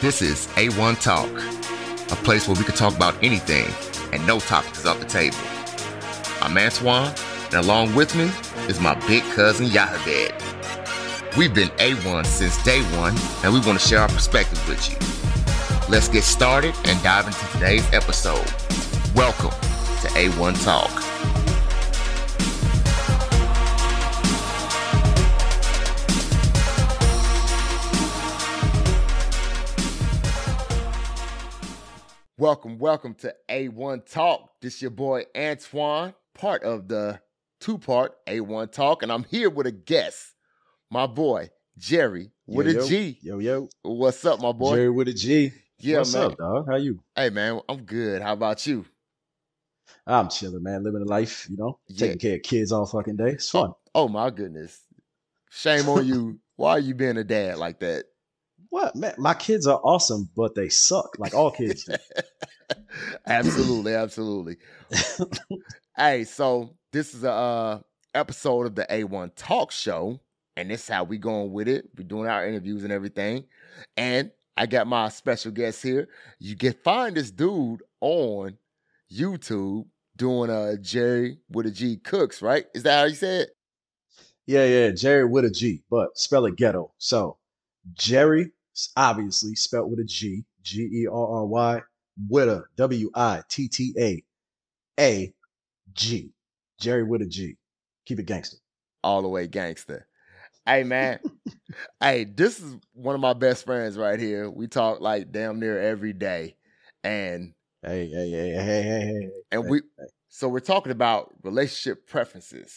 This is A1 Talk, a place where we can talk about anything and no topic is off the table. I'm Antwaun, and along with me is my big cousin Yahaved. We've been A1 since day one, and we want to share our perspective with you. Let's get started and dive into today's episode. Welcome to A1 Talk. Welcome, welcome to A1 Talk. This your boy Antwaun, part of the two-part A1 Talk, and I'm here with a guest, my boy Gerry with yo, a yo. G. Yo, yo. What's up, my boy? Gerry with a G. yeah, What's man. up, dog? How you? Hey, man, I'm good. How about you? I'm chilling, man. Living the life, you know, Yeah. taking care of kids all fucking day. It's oh, fun. Oh my goodness. Shame on you. Why are you being a dad like that? What, man? My kids are awesome, but they suck, like all kids. absolutely, absolutely. hey, so this is a uh, episode of the A1 Talk Show, and this is how we going with it. We're doing our interviews and everything. And I got my special guest here. You can find this dude on YouTube doing uh Gerry with a G Cooks, right? Is that how you said? It? Yeah, yeah. Gerry with a G, but spell it ghetto. So Gerry, obviously spelled with a G, G E R R Y, with a W I T T A A G. Gerry with a G. Keep it gangster. all the way gangster. Hey man, hey, this is one of my best friends right here. We talk like damn near every day, and Hey, hey, hey, hey, hey, hey, hey. and Hey, we hey. so we're talking about relationship preferences.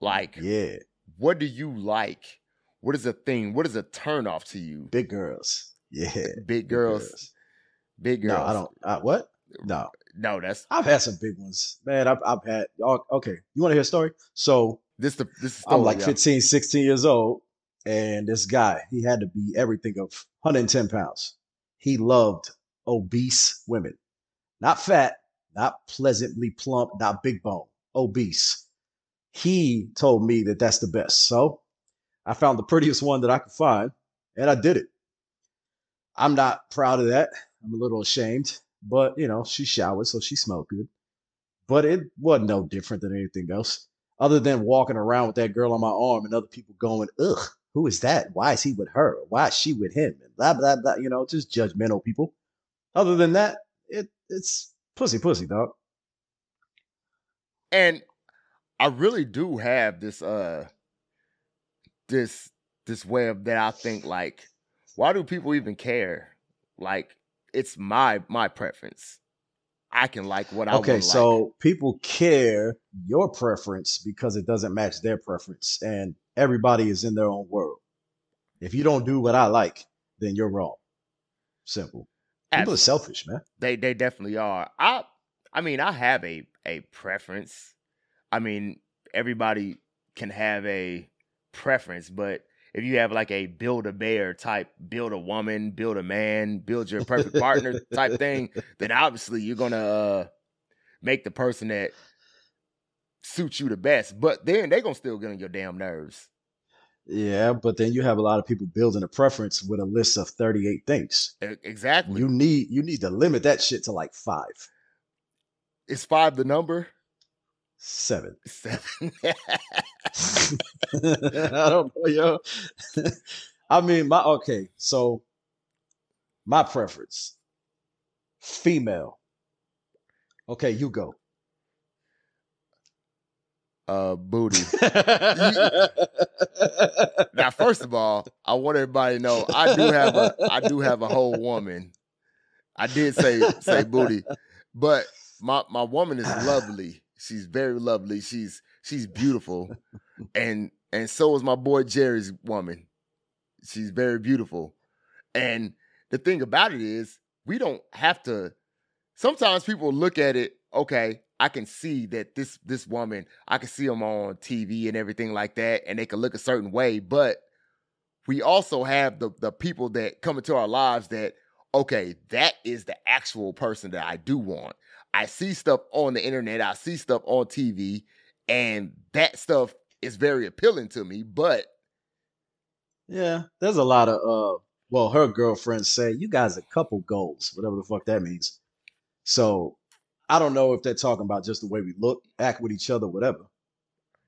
Like, Yeah, what do you like? What is a thing? What is a turn off to you? big girls. Yeah, Big big girls, big girls. No, I don't. I, what? No, No, that's I've had some big ones, man. I've, I've had. Okay, you want to hear a story? So this. The this is I'm like y'all. 15, 16 years old, and this guy, he had to be everything of 110 pounds. He loved obese women, not fat, not pleasantly plump, not big bone, obese. He told me that that's the best. So I found the prettiest one that I could find, and I did it. I'm not proud of that. I'm a little ashamed, but you know, she showered, so she smelled good. But it wasn't no different than anything else, other than walking around with that girl on my arm and other people going, ugh, who is that? Why is he with her? Why is she with him? And blah, blah, blah, you know, just judgmental people. Other than that, it it's pussy, pussy, dog. and I really do have this uh this this web that I think like why do people even care? Like it's my my preference. I can like what I Okay, so like. people care your preference because it doesn't match their preference, and everybody is in their own world. If you don't do what I like, then you're wrong. Simple. People are selfish, man. They they definitely are. I I mean I have a a preference. I mean everybody can have a preference, but if you have like a build a bear type, build a woman, build a man, build your perfect partner type thing, then obviously you're gonna uh, make the person that suits you the best. But then they're gonna still get on your damn nerves. Yeah, but then you have a lot of people building a preference with a list of 38 things. Exactly. You need you need to limit that shit to like five, Is five the number? seven. Seven. I don't know, yo. I mean, my okay, so my preference, female. Okay, you go. uh, booty. Now, first of all, I want everybody to know I do have a I do have a whole woman. I did say say booty, but my my woman is lovely. She's very lovely. She's she's beautiful, and and so is my boy Gerry's woman. She's very beautiful, and the thing about it is we don't have to. Sometimes people look at it. Okay, I can see that this this woman. I can see them on TV and everything like that, and they can look a certain way. But we also have the the people that come into our lives that okay, that is the actual person that I do want. I see stuff on the internet, I see stuff on TV, and that stuff is very appealing to me. But Yeah, there's a lot of uh well, her girlfriends say you guys are couple goals, whatever the fuck that means. So I don't know if they're talking about just the way we look, act with each other, whatever.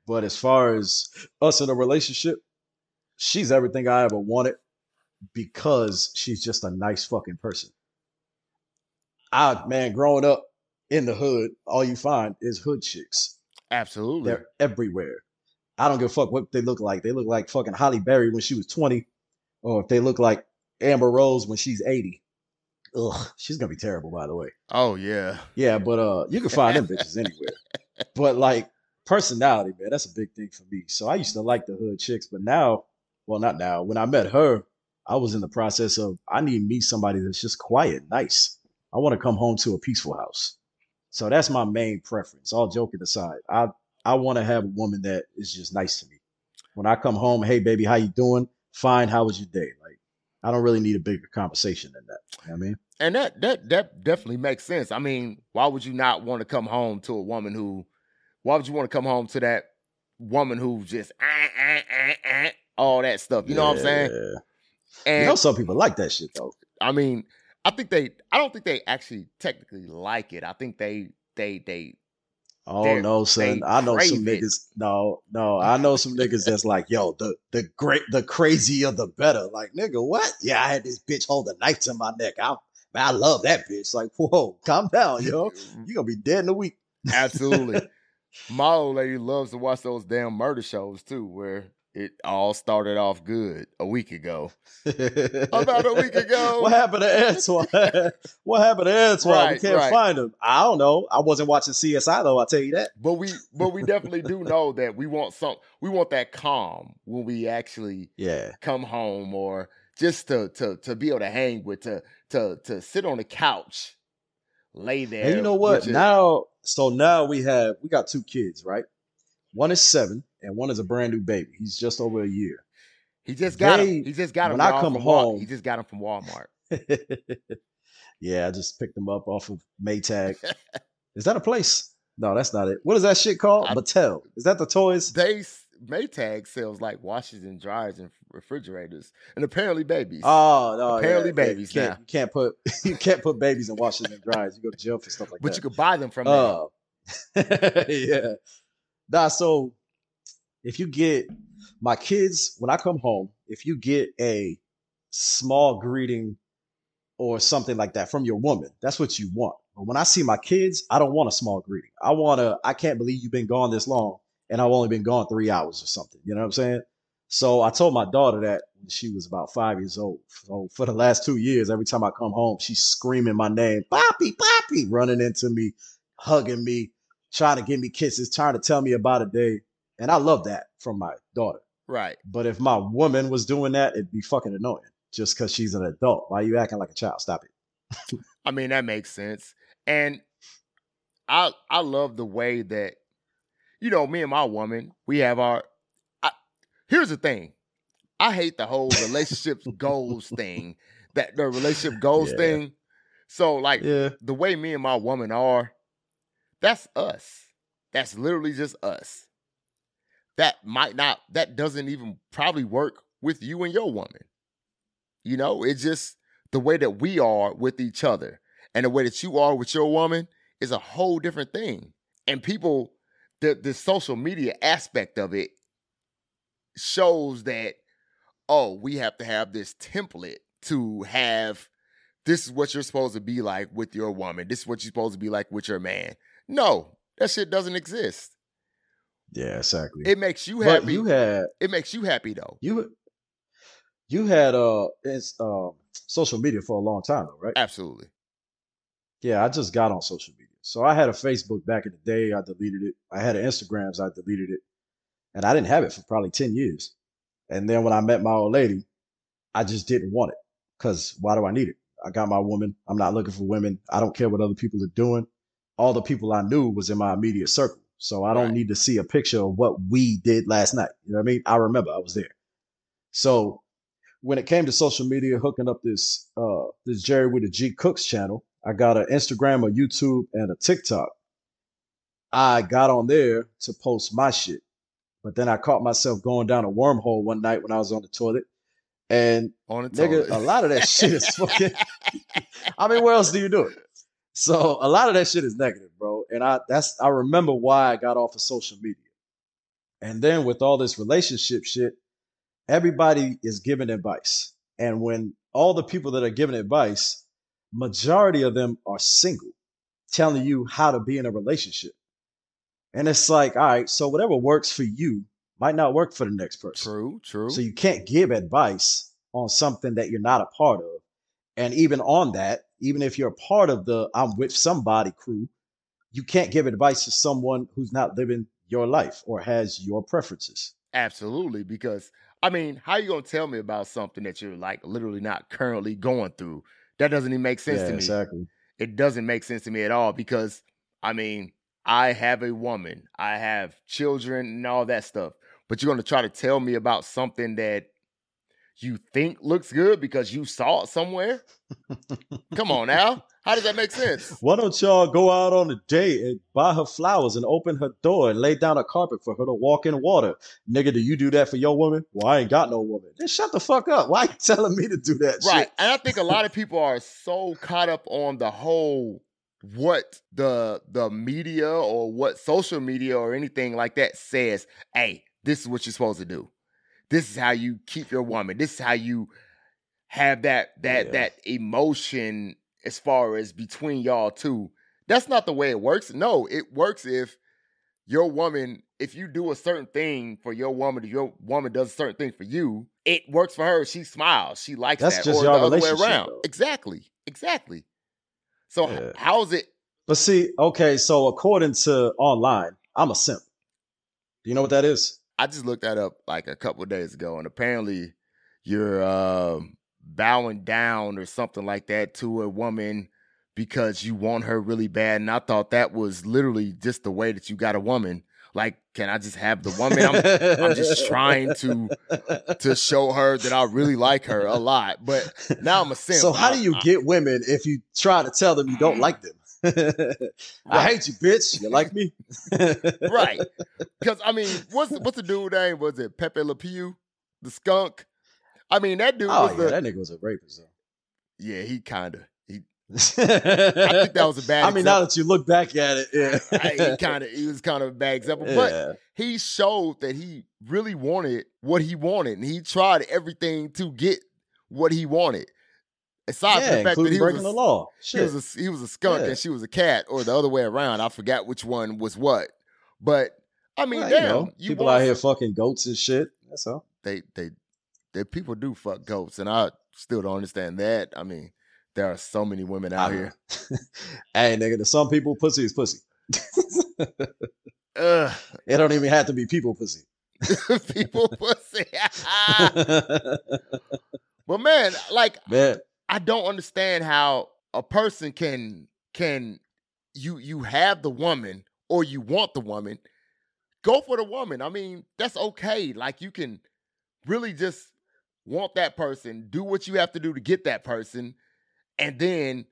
But as far as us in a relationship, she's everything I ever wanted because she's just a nice fucking person. I man, growing up in the hood, all you find is hood chicks. Absolutely. They're everywhere. I don't give a fuck what they look like. They look like fucking Halle Berry when she was 20, or if they look like Amber Rose when she's 80. Ugh, she's gonna be terrible, by the way. Oh yeah. Yeah, but uh you can find them bitches anywhere. But like personality, man, that's a big thing for me. So I used to like the hood chicks, but now, well, not now. When I met her, I was in the process of I need to meet somebody that's just quiet, nice. I want to come home to a peaceful house. So that's my main preference. All joking aside, I I want to have a woman that is just nice to me. When I come home, hey baby, how you doing? Fine. How was your day? Like I don't really need a bigger conversation than that. You know what I mean? And that that that definitely makes sense. I mean, why would you not want to come home to a woman who why would you want to come home to that woman who just ah, ah, ah, ah, all that stuff? You know what I'm saying? Yeah. And you know some people like that shit though. I mean, I think they I don't think they actually technically like it. I think they they they Oh no, son! I know some it. niggas. No, no, I know some niggas that's like, yo, the the great, the crazier the better. Like, nigga, what? Yeah, I had this bitch hold a knife to my neck. I, I love that bitch. Like, whoa, calm down, yo. Mm-hmm. You gonna be dead in a week. Absolutely. My old lady loves to watch those damn murder shows too, where it all started off good a week ago. About a week ago. what happened to Antwaun? what happened to Antwaun? we can't right. find him. I don't know. I wasn't watching CSI though. I'll tell you that. But we but we definitely do know that we want some we want that calm when we actually Yeah. come home or just to to to be able to hang with to to to sit on the couch, lay there. And you know what? Now, so now we have we got two kids, right? One is seven, and one is a brand new baby. He's just over a year. he just got they- him. He just got him. when I come home- he just got him from Walmart. yeah, I just picked him up off of Maytag. is that a place? No, that's not it. What is that shit called? I- Mattel. Is that the toys? They Maytag sells like washers and dryers and refrigerators, and apparently babies. Oh no! Apparently yeah, yeah, babies You can't, you can't put you can't put babies in washers and dryers. You go to jail for stuff like but that. But you could buy them from. Oh, yeah. Nah, so if you get my kids, when I come home, if you get a small greeting or something like that from your woman, that's what you want. But when I see my kids, I don't want a small greeting. I want to, I can't believe you've been gone this long and I've only been gone three hours or something. You know what I'm saying? So I told my daughter that when she was about five years old. So for the last two years, every time I come home, she's screaming my name, Poppy, Poppy, running into me, hugging me, trying to give me kisses, trying to tell me about a day. And I love that from my daughter. right. But if my woman was doing that, it'd be fucking annoying just because she's an adult. Why are you acting like a child? Stop it. I mean, that makes sense. And I I love the way that, you know, me and my woman, we have our I, here's the thing. I hate the whole relationship goals thing. That the relationship goals Yeah. thing. So like Yeah. the way me and my woman are, that's us. That's literally just us. That might not, that doesn't even probably work with you and your woman. You know, it's just the way that we are with each other and the way that you are with your woman is a whole different thing. And people, the the social media aspect of it shows that, oh, we have to have this template to have this is what you're supposed to be like with your woman. This is what you're supposed to be like with your man. No, that shit doesn't exist. Yeah, exactly. It makes you but happy. you had it makes you happy though. you you had uh um social media for a long time though, right? Absolutely. Yeah, I just got on social media. So I had a Facebook back in the day. I deleted it. I had an Instagrams. I deleted it, and I didn't have it for probably ten years. And then when I met my old lady, I just didn't want it because why do I need it? I got my woman. I'm not looking for women. I don't care what other people are doing. All the people I knew was in my immediate circle. So I don't Right. need to see a picture of what we did last night. You know what I mean? I remember I was there. So when it came to social media, hooking up this uh this Gerry with the G Cooks channel, I got an Instagram, a YouTube, and a TikTok. I got on there to post my shit. But then I caught myself going down a wormhole one night when I was on the toilet. And On the nigga, toilet. a lot of that shit is fucking. I mean, where else do you do it? So a lot of that shit is negative, bro. And I that's I remember why I got off of social media. And then with all this relationship shit, everybody is giving advice. And when all the people that are giving advice, majority of them are single, telling you how to be in a relationship. And it's like, all right, so whatever works for you might not work for the next person. True, true. So you can't give advice on something that you're not a part of. And even on that, even if you're a part of the I'm with somebody crew, you can't give advice to someone who's not living your life or has your preferences. Absolutely, because I mean, how you gonna tell me about something that you're like literally not currently going through? That doesn't even make sense yeah, to me. exactly. It doesn't make sense to me at all because I mean, I have a woman, I have children and all that stuff. But you're gonna try to tell me about something that you think looks good because you saw it somewhere? Come on now. How does that make sense? Why don't y'all go out on a date and buy her flowers and open her door and lay down a carpet for her to walk in water? Nigga, do you do that for your woman? Well, I ain't got no woman. Then shut the fuck up. Why you telling me to do that Right. shit? And I think a lot of people are so caught up on the whole what the the media or what social media or anything like that says, hey, this is what you're supposed to do. This is how you keep your woman. This is how you have that that Yeah. that emotion as far as between y'all two. That's not the way it works. No, it works if your woman, if you do a certain thing for your woman, if your woman does a certain thing for you, it works for her. She smiles. She likes That's that. just or your the other way around. though. Exactly. Exactly. So Yeah. how is it? But see, okay, so according to online, I'm a simp. Do you know what that is? I just looked that up like a couple of days ago, and apparently you're um, bowing down or something like that to a woman because you want her really bad. And I thought that was literally just the way that you got a woman. Like, can I just have the woman? I'm, I'm just trying to to show her that I really like her a lot. But now I'm a simp. So how do you get women if you try to tell them you don't like them? I hate you, bitch. You like me? right? Because I mean, what's what's the dude name? Was it Pepe Le Pew, the skunk? I mean, that dude Oh was yeah, the that nigga was a rapist. Though. yeah. He kind of he. I think that was a bad I mean, now that you look back at it, yeah, I- he kind of he was kind of a bad example, but yeah. he showed that he really wanted what he wanted, and he tried everything to get what he wanted. Aside yeah, from the fact that he breaking was the law. he was a he was a skunk Yeah. and she was a cat, or the other way around. I forgot which one was what. But I mean, Well, damn, you know, you people out here fucking goats and shit. That's all. they they they people do fuck goats, and I still don't understand that. I mean, there are so many women out here. hey, nigga, to some people, pussy is pussy. Ugh, It don't even have to be people pussy. people pussy. but man, like Man, I don't understand how a person can can you you have the woman or you want the woman, go for the woman. I mean, that's okay. Like you can really just want that person, do what you have to do to get that person, and then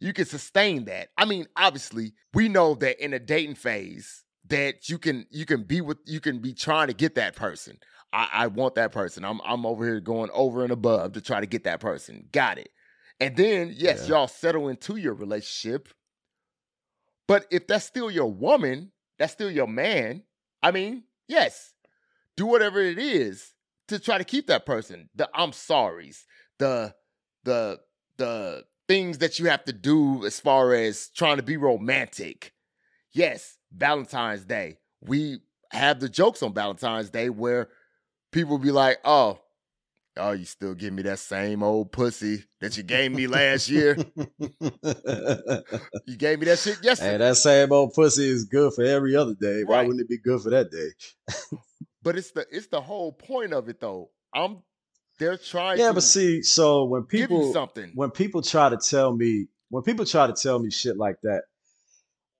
you can sustain that. I mean, obviously, we know that in a dating phase that you can you can be with you can be trying to get that person. I, I want that person. I'm I'm over here going over and above to try to get that person. Got it. And then yes, Yeah. y'all settle into your relationship. But if that's still your woman, that's still your man. I mean, yes, do whatever it is to try to keep that person. The I'm sorry's, the the the things that you have to do as far as trying to be romantic. Yes, Valentine's Day. We have the jokes on Valentine's Day where people be like, "Oh, oh, you still give me that same old pussy that you gave me last year. You gave me that shit yesterday." hey, that same old pussy is good for every other day. Why Right. wouldn't it be good for that day? But it's the it's the whole point of it though. I'm they're trying Yeah, but see, so when people something. when people try to tell me when people try to tell me shit like that,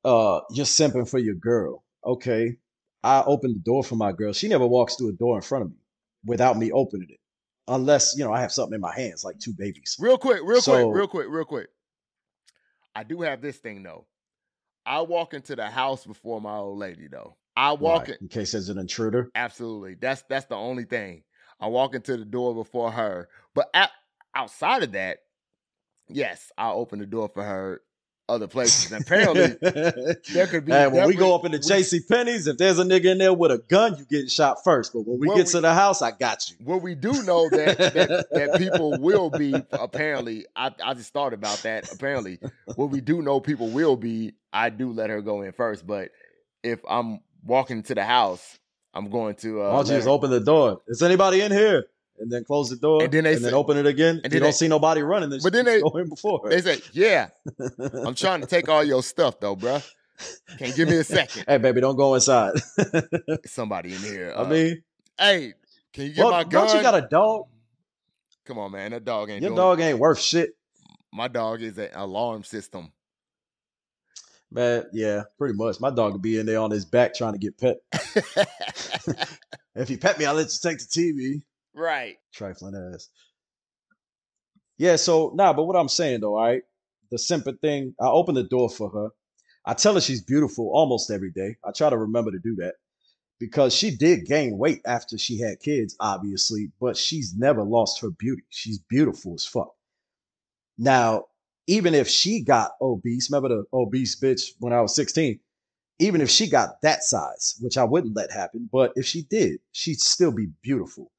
uh, you're simping for your girl. Okay, I open the door for my girl. She never walks through a door in front of me without me opening it, unless you know I have something in my hands like two babies. Real quick, real So- quick, real quick, real quick. I do have this thing though. I walk into the house before my old lady though. I walk in in case there's an intruder. absolutely. That's that's the only thing. I walk into the door before her. But at, outside of that, yes, I'll open the door for her other places. And apparently, there could be. Hey, when we go up into J.C. Penney's, if there's a nigga in there with a gun, you getting shot first. But when we get we- to the house, I got you. What we do know that that, that people will be apparently. I, I just thought about that. Apparently, what we do know people will be. I do let her go in first, but if I'm walking to the house, I'm going to. Uh, Why don't you just her- open the door? Is anybody in here? And then close the door, And then they say- open it again. and And then you don't they- see nobody running. Then But then they- go in before. They say, "Yeah, I'm trying to take all your stuff, though, bruh. Can you give me a second? hey, baby, don't go inside. Somebody in here. I uh, mean, hey, can you get well, my gun? don't you got a dog? Come on, man. That dog ain't Your dog ain't worth shit, My dog is an alarm system. man. Yeah, pretty much. My dog would be in there on his back trying to get pet. If you pet me, I'll let you take the TV. Right. trifling ass. Yeah, so nah, but what I'm saying though, all right, the simple thing, I open the door for her. I tell her she's beautiful almost every day. I try to remember to do that because she did gain weight after she had kids, obviously, but she's never lost her beauty. She's beautiful as fuck. Now, even if she got obese, remember the obese bitch when I was 16? Even if she got that size, which I wouldn't let happen, but if she did, she'd still be beautiful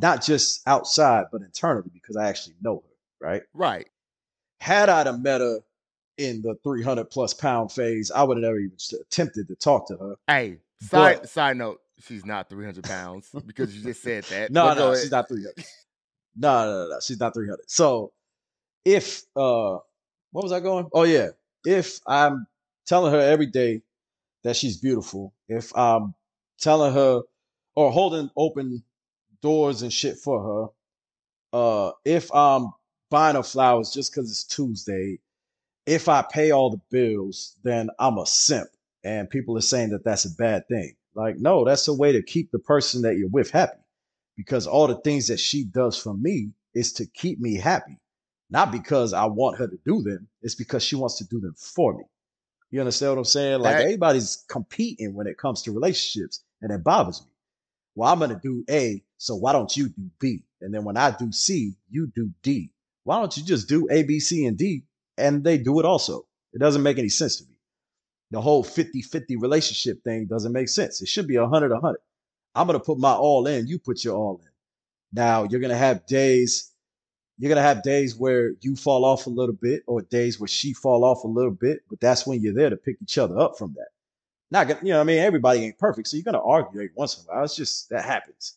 not just outside, but internally, because I actually know her, right? Right. Had I have met her in the 300 plus pound phase, I would have never even attempted to talk to her. Hey, side But- side note, she's not 300 pounds because you just said that. No, no, she's not 300. No, no, no, no, she's not 300. So if, uh, what was I going? Oh, yeah. If I'm telling her every day that she's beautiful, if I'm telling her or holding open doors and shit for her, uh, if I'm buying her flowers just because it's Tuesday, if I pay all the bills, then I'm a simp. And people are saying that that's a bad thing. Like, no, that's a way to keep the person that you're with happy because all the things that she does for me is to keep me happy, not because I want her to do them. It's because she wants to do them for me. You understand what I'm saying? Like That- everybody's competing when it comes to relationships, and it bothers me. Well, I'm gonna do A, so why don't you do B? And then when I do C, you do D. Why don't you just do A, B, C, and D, and they do it also? It doesn't make any sense to me. The whole 50-50 relationship thing doesn't make sense. It should be 100 100. I'm going to put my all in, you put your all in. Now, you're going to have days you're going to have days where you fall off a little bit or days where she fall off a little bit, but that's when you're there to pick each other up from that. Not you know, I mean, everybody ain't perfect, so you're going to argue every once in a while. It's just that happens.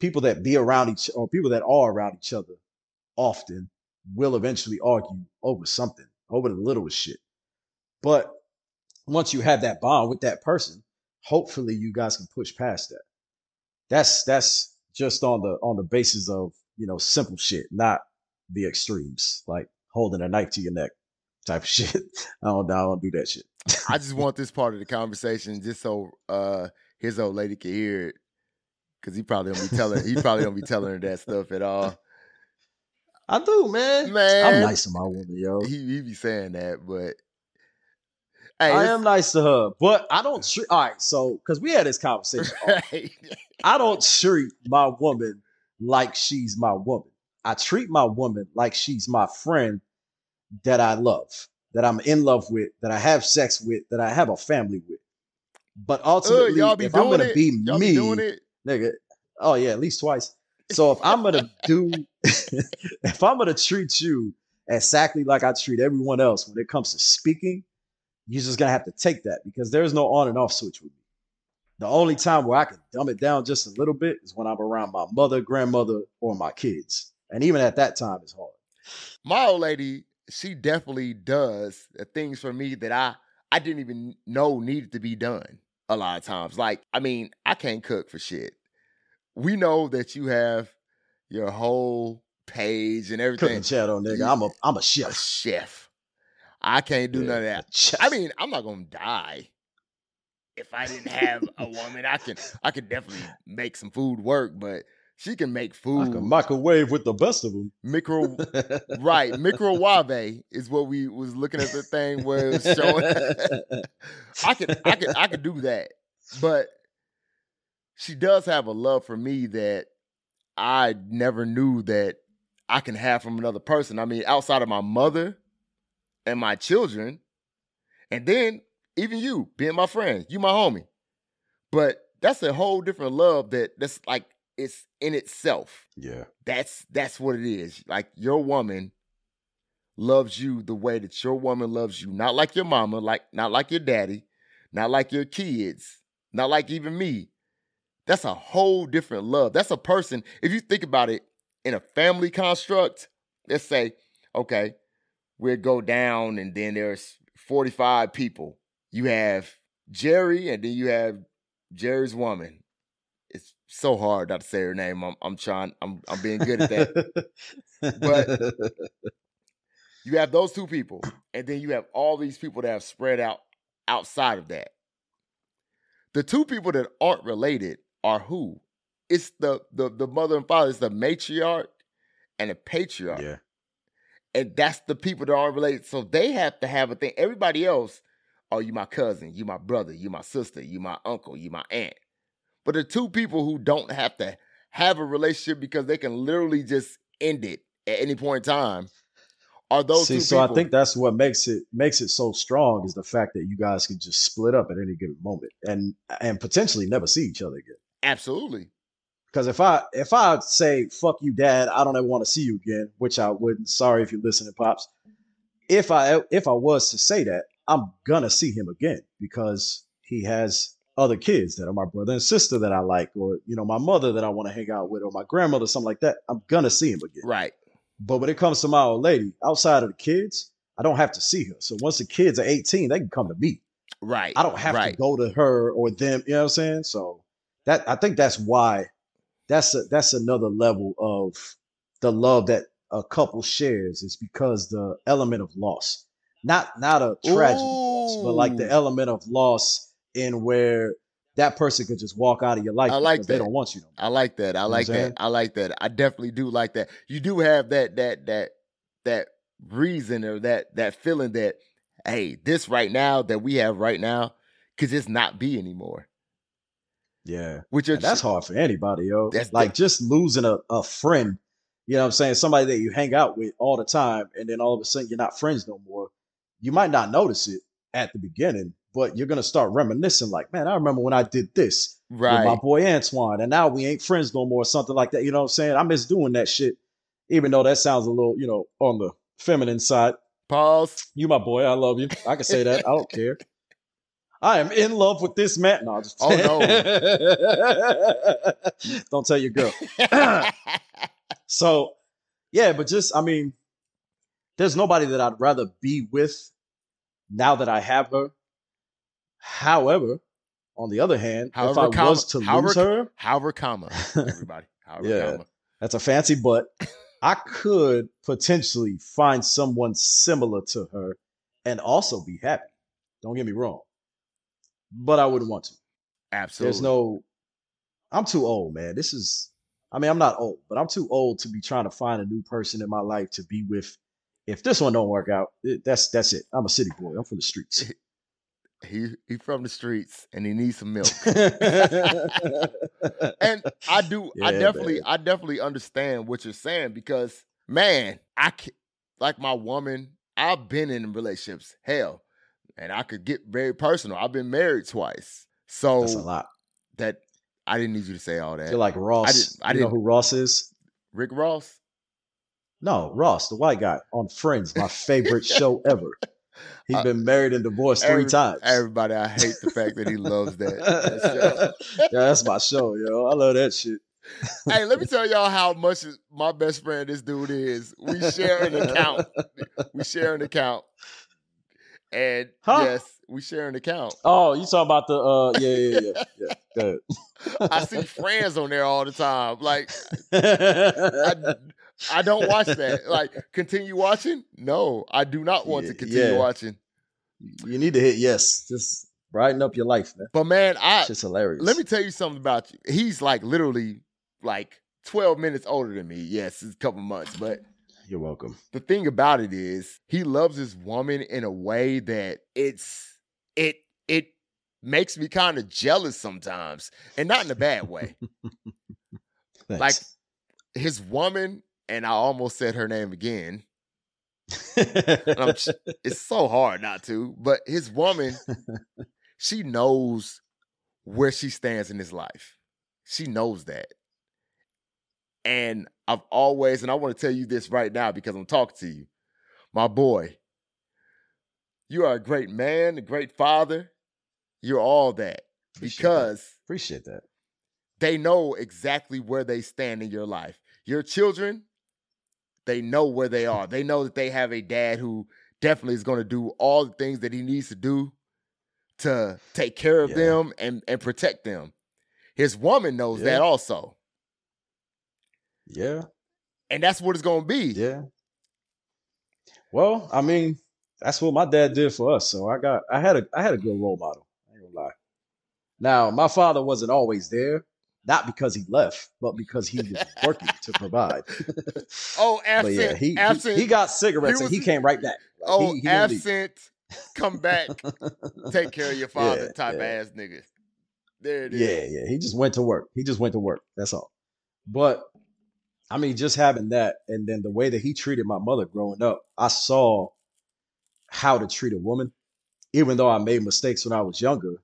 People that be around each or people that are around each other often will eventually argue over something, over the littlest shit. But once you have that bond with that person, hopefully you guys can push past that. That's that's just on the on the basis of you know simple shit, not the extremes like holding a knife to your neck type of shit. I don't I don't do that shit. I just want this part of the conversation just so uh his old lady can hear it. Cause he probably don't be telling he probably don't be telling her that stuff at all. I do, man. Man. I'm nice to my woman, yo. He he be saying that, but hey, I am nice to her, but I don't treat. All right, so because we had this conversation, right. I don't treat my woman like she's my woman. I treat my woman like she's my friend that I love, that I'm in love with, that I have sex with, that I have a family with. But ultimately, be if I'm gonna it. be Y'all me, be. Nigga, oh yeah, at least twice. So if I'm gonna do, if I'm gonna treat you exactly like I treat everyone else when it comes to speaking, you're just gonna have to take that because there's no on and off switch with me. The only time where I can dumb it down just a little bit is when I'm around my mother, grandmother, or my kids. And even at that time, it's hard. My old lady, she definitely does things for me that I I didn't even know needed to be done a lot of times. Like, I mean, I can't cook for shit. We know that you have your whole page and everything. Cooking shadow, nigga. I'm a I'm a a chef. chef. I can't do none of that. I mean, I'm not gonna die. If I didn't have a woman, I can I could definitely make some food work, but she can make I food. can microwave with the best of them. Micro right, microwave is what we was looking at the thing where it was showing. I could I could I could do that. But she does have a love for me that I never knew that I can have from another person. I mean, outside of my mother and my children, and then even you being my friend, you my homie. But that's a whole different love that that's like it's in itself. Yeah. That's that's what it is. Like your woman loves you the way that your woman loves you. Not like your mama, like not like your daddy, not like your kids, not like even me. That's a whole different love. That's a person, if you think about it in a family construct, let's say, okay, we'll go down and then there's 45 people. You have Gerry and then you have Gerry's woman. So hard not to say her name. I'm, I'm trying, I'm, I'm being good at that. but you have those two people, and then you have all these people that have spread out outside of that. The two people that aren't related are who? It's the the the mother and father. It's the matriarch and the patriarch. Yeah. And that's the people that aren't related. So they have to have a thing. Everybody else, oh, you my cousin, you my brother, you my sister, you my uncle, you my aunt. But the two people who don't have to have a relationship because they can literally just end it at any point in time are those See, so people. I think that's what makes it makes it so strong is the fact that you guys can just split up at any given moment and and potentially never see each other again. Absolutely. Because if I if I say fuck you, dad, I don't ever want to see you again, which I wouldn't. Sorry if you're listening, pops. If I if I was to say that, I'm gonna see him again because he has other kids that are my brother and sister that I like, or you know my mother that I want to hang out with, or my grandmother, something like that. I'm gonna see him again. Right. But when it comes to my old lady, outside of the kids, I don't have to see her. So once the kids are 18, they can come to me. Right. I don't have right. to go to her or them. You know what I'm saying? So that I think that's why that's a, that's another level of the love that a couple shares is because the element of loss, not not a tragedy loss, but like the element of loss in where that person could just walk out of your life I like because they that. don't want you no more. I like that. I I'm like that. I like that. I definitely do like that. You do have that that that that reason or that that feeling that hey, this right now that we have right now could just not be anymore. Yeah. Which are that's hard for anybody, yo. That's like the- just losing a, a friend, you know what I'm saying? Somebody that you hang out with all the time, and then all of a sudden you're not friends no more. You might not notice it at the beginning, but you're gonna start reminiscing, like, man, I remember when I did this right. with my boy Antwaun, and now we ain't friends no more, or something like that. You know what I'm saying? I miss doing that shit, even though that sounds a little, you know, on the feminine side. Pause. You my boy, I love you. I can say that. I don't care. I am in love with this man. No, just Oh, no. don't tell your girl. So, yeah, but just I mean, there's nobody that I'd rather be with now that I have her. However, on the other hand, if However, I comma- was to however- lose her, However, comma. Everybody. However, Yeah. comma. that's a fancy butt. I could potentially find someone similar to her and also be happy. Don't get me wrong. But I wouldn't want to. Absolutely. There's no I'm too old, man. This is I mean, I'm not old, but I'm too old to be trying to find a new person in my life to be with. If this one don't work out, that's that's it. I'm a city boy. I'm from the streets. he he from the streets and he needs some milk. and I do, I definitely. I definitely understand what you're saying because, man, I can, like my woman. I've been in relationships, hell, and I could get very personal. I've been married twice, so that's a lot. that I didn't need you to say all that. You're like Ross. I you didn't- know who Ross is? Rick Ross. No, Ross, the white guy on Friends, my favorite show ever. He's Uh, been married and divorced three Every- times. Everybody, I hate the fact that he loves that. that yeah, that's my show, yo. I love that shit. hey, let me tell y'all how much my best friend this dude is. We share an account. We share an account. And Huh? yes, we share an account. Oh, you talking about the uh yeah, yeah, yeah, yeah. Go I see friends on there all the time. Like. I, I don't watch that. Like, continue watching? No, I do not want to continue yeah. watching. you need to hit yes. Just brighten up your life, man. But man, I It's just hilarious. let me tell you something about you. He's like literally like 12 minutes older than me. Yes, it's a couple months, but You're welcome. the thing about it is he loves his woman in a way that it's it it makes me kind of jealous sometimes and not in a bad way Like, his woman, and I almost said her name again. it's so hard not to, but his woman, she knows where she stands in his life. She knows that. And I've always, and I want to tell you this right now because I'm talking to you, my boy. You are a great man, a great father. You're all that Appreciate because that. Appreciate that. They know exactly where they stand in your life. Your children, they know where they are. They know that they have a dad who definitely is going to do all the things that he needs to do to take care of yeah. them and, and protect them. His woman knows yeah. that also. Yeah. And that's what it's going to be. Yeah. Well, I mean, that's what my dad did for us. So I got I had a I had a good role model. I ain't gonna lie. Now, my father wasn't always there, not because he left, but because he was working to provide. oh, absent. yeah, he, absent. He, he got cigarettes he was, and he came right back. oh, he, he absent. Come back. take care of your father, yeah, type yeah. ass nigga. There it is. Yeah, yeah. He just went to work. He just went to work. That's all. But I mean, just having that, and then the way that he treated my mother growing up, I saw how to treat a woman. Even though I made mistakes when I was younger,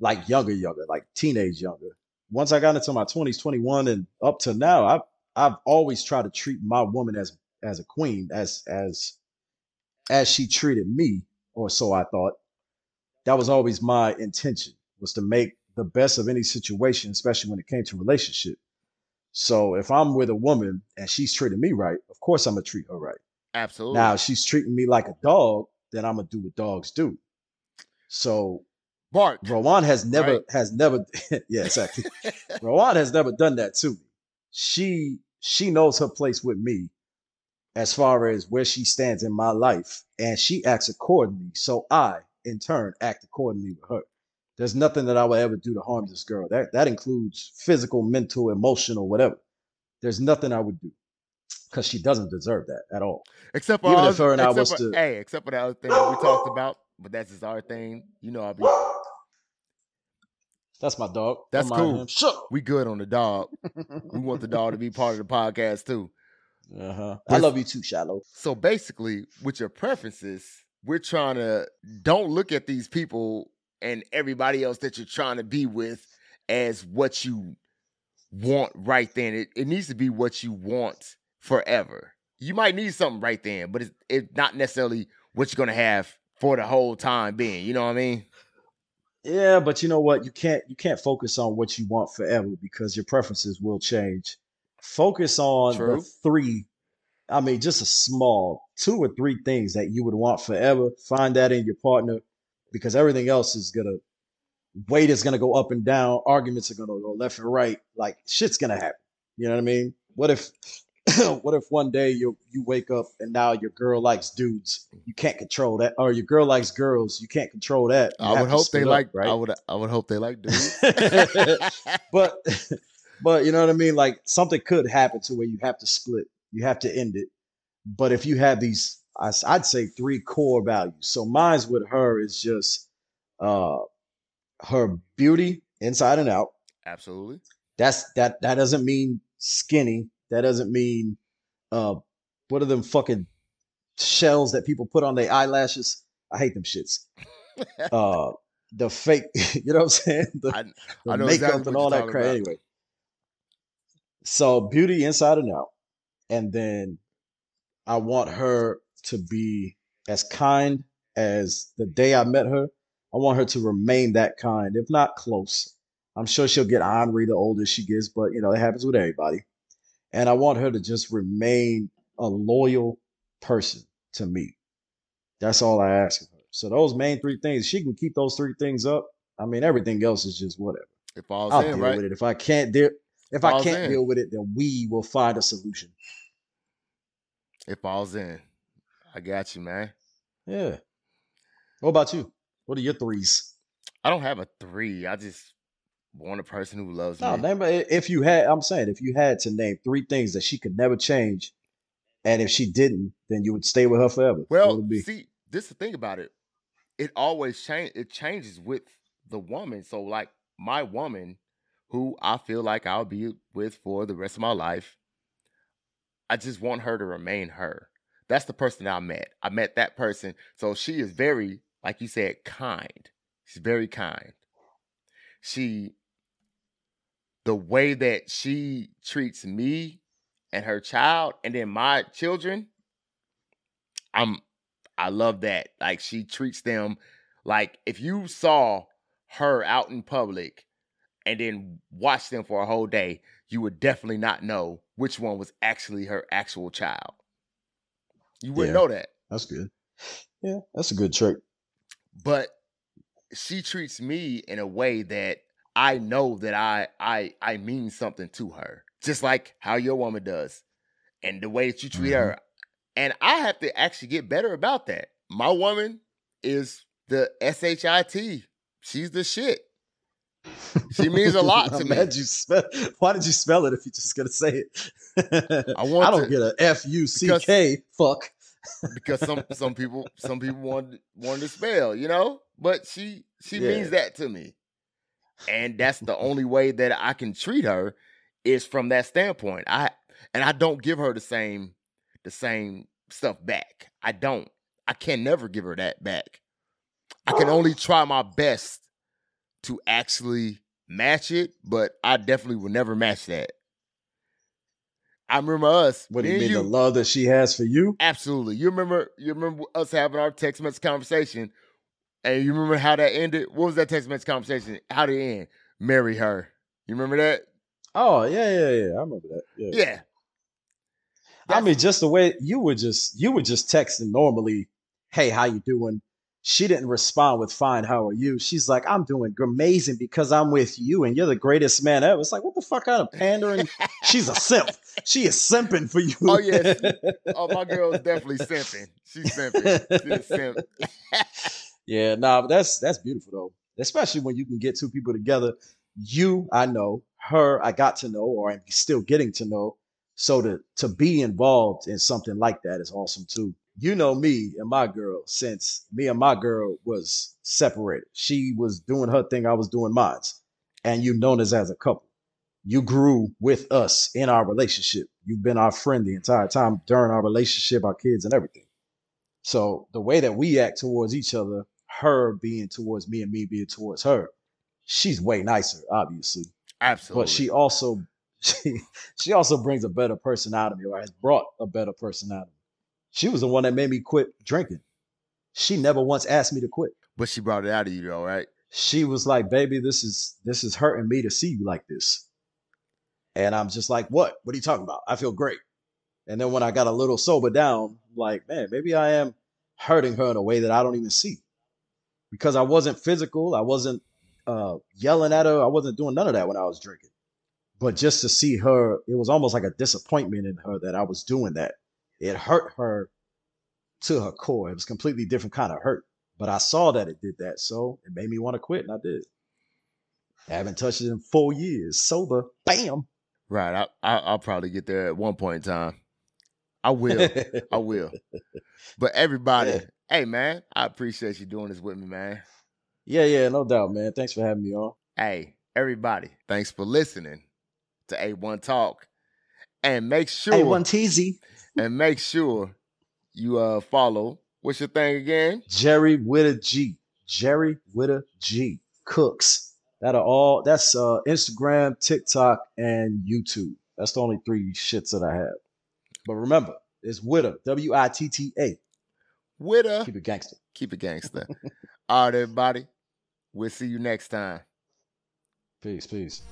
like younger, younger, like teenage younger once I got into my 20s, 21 and up to now, I've I've always tried to treat my woman as as a queen, as as as she treated me, or so I thought. That was always my intention, was to make the best of any situation, especially when it came to relationship. So if I'm with a woman and she's treating me right, of course I'm gonna treat her right. Absolutely. Now if she's treating me like a dog, then I'm gonna do what dogs do. So Bark. Rowan has never right? has never yeah, exactly. Rowan has never done that to me. She she knows her place with me as far as where she stands in my life, and she acts accordingly. So I, in turn, act accordingly with her. There's nothing that I would ever do to harm this girl. That that includes physical, mental, emotional, whatever. There's nothing I would do because she doesn't deserve that at all. Except for even if her and I was for, to, hey, except for the other thing that we talked about, but that's just our thing. You know, I'll be that's my dog. That's cool. We good on the dog. we want the dog to be part of the podcast too. Uh-huh. I love you too, Shallow. So basically, with your preferences, we're trying to don't look at these people and everybody else that you're trying to be with as what you want right then. It, it needs to be what you want forever. You might need something right then, but it's, it's not necessarily what you're gonna have for the whole time being. You know what I mean? Yeah, but you know what? You can't you can't focus on what you want forever because your preferences will change. Focus on True. the three. I mean, just a small two or three things that you would want forever. Find that in your partner because everything else is gonna weight is gonna go up and down. Arguments are gonna go left and right. Like shit's gonna happen. You know what I mean? What if what if one day you you wake up and now your girl likes dudes? You can't control that, or your girl likes girls. You can't control that. You I would hope they up, like. Right? I would. I would hope they like dudes. but, but you know what I mean. Like something could happen to where you have to split. You have to end it. But if you have these, I'd say three core values. So mine's with her is just uh her beauty inside and out. Absolutely. That's that. That doesn't mean skinny that doesn't mean uh what are them fucking shells that people put on their eyelashes? I hate them shits. uh the fake, you know what I'm saying? The, I, the I makeup exactly and all that crap. About. Anyway. So beauty inside and out. And then I want her to be as kind as the day I met her. I want her to remain that kind, if not close. I'm sure she'll get ornery the older she gets, but you know, it happens with everybody. And I want her to just remain a loyal person to me. That's all I ask of her. So those main three things, she can keep those three things up. I mean, everything else is just whatever. It falls I'll in, deal right? with it. If I can't deal, if I can't in. deal with it, then we will find a solution. It falls in. I got you, man. Yeah. What about you? What are your threes? I don't have a three. I just want a person who loves no, me. Name, uh, if you had, I'm saying, if you had to name three things that she could never change, and if she didn't, then you would stay with her forever. Well, see, this is the thing about it. It always change. It changes with the woman. So, like my woman, who I feel like I'll be with for the rest of my life, I just want her to remain her. That's the person I met. I met that person. So she is very, like you said, kind. She's very kind. She, the way that she treats me and her child, and then my children, I'm, I love that. Like she treats them like if you saw her out in public and then watch them for a whole day, you would definitely not know which one was actually her actual child. You wouldn't Yeah. know that. That's good. Yeah, that's a good trick. But she treats me in a way that I know that I I I mean something to her. Just like how your woman does. And the way that you treat Mhm. her. And I have to actually get better about that. My woman is the SHIT. She's the shit. She means a lot to me. you spell. Why did you spell it if you're just gonna say it? I want I don't to- get a F U C K. Fuck. because some some people some people want want to spell, you know. But she she Yeah. means that to me, and that's the only way that I can treat her is from that standpoint. I and I don't give her the same the same stuff back. I don't. I can never give her that back. I can only oh. try my best to actually match it, but I definitely will never match that. I remember us. What do you mean? The love that she has for you? Absolutely. You remember you remember us having our text message conversation and you remember how that ended? What was that text message conversation? How did it end? Marry her. You remember that? Oh yeah, yeah, yeah. I remember that. Yeah. Yeah. I mean, just the way you were just you were just texting normally. Hey, how you doing? She didn't respond with "Fine, how are you?" She's like, "I'm doing amazing because I'm with you, and you're the greatest man ever." It's like, what the fuck kind of pandering? She's a simp. She is simping for you. Oh, yeah. oh, my girl's definitely simping. She's simping. She's a simp. Yeah, nah, but that's that's beautiful though. Especially when you can get two people together. You, I know, her, I got to know, or I'm still getting to know. So to to be involved in something like that is awesome too. You know me and my girl since me and my girl was separated. She was doing her thing, I was doing mine. And you've known us as a couple. You grew with us in our relationship. You've been our friend the entire time during our relationship, our kids, and everything. So the way that we act towards each other, her being towards me and me being towards her, she's way nicer, obviously. Absolutely. But she also she she also brings a better person out of me, or has brought a better person out of me. She was the one that made me quit drinking. She never once asked me to quit. but she brought it out of you though, right? She was like, "Baby, this is this is hurting me to see you like this." And I'm just like, "What? What are you talking about? I feel great." And then when I got a little sober down, like, "Man, maybe I am hurting her in a way that I don't even see." Because I wasn't physical, I wasn't uh, yelling at her, I wasn't doing none of that when I was drinking. But just to see her, it was almost like a disappointment in her that I was doing that. It hurt her to her core. It was completely different kind of hurt. But I saw that it did that, so it made me want to quit, and I did. I haven't touched it in four years, sober. Bam. Right. I, I I'll probably get there at one point in time. I will. I will. But everybody, Yeah. Hey man, I appreciate you doing this with me, man. yeah, yeah, no doubt, man. Thanks for having me on. Hey, everybody, thanks for listening to A1 Talk. And make sure A1 teasy. and make sure you uh follow. What's your thing again? Gerry Witta G. Jerry with a G. Cooks. That are all. That's uh, Instagram, TikTok, and YouTube. That's the only three shits that I have. But remember, it's Witta. W I T T A. Witta. Keep it gangster. Keep it gangster. All right, everybody. We'll see you next time. Peace, peace.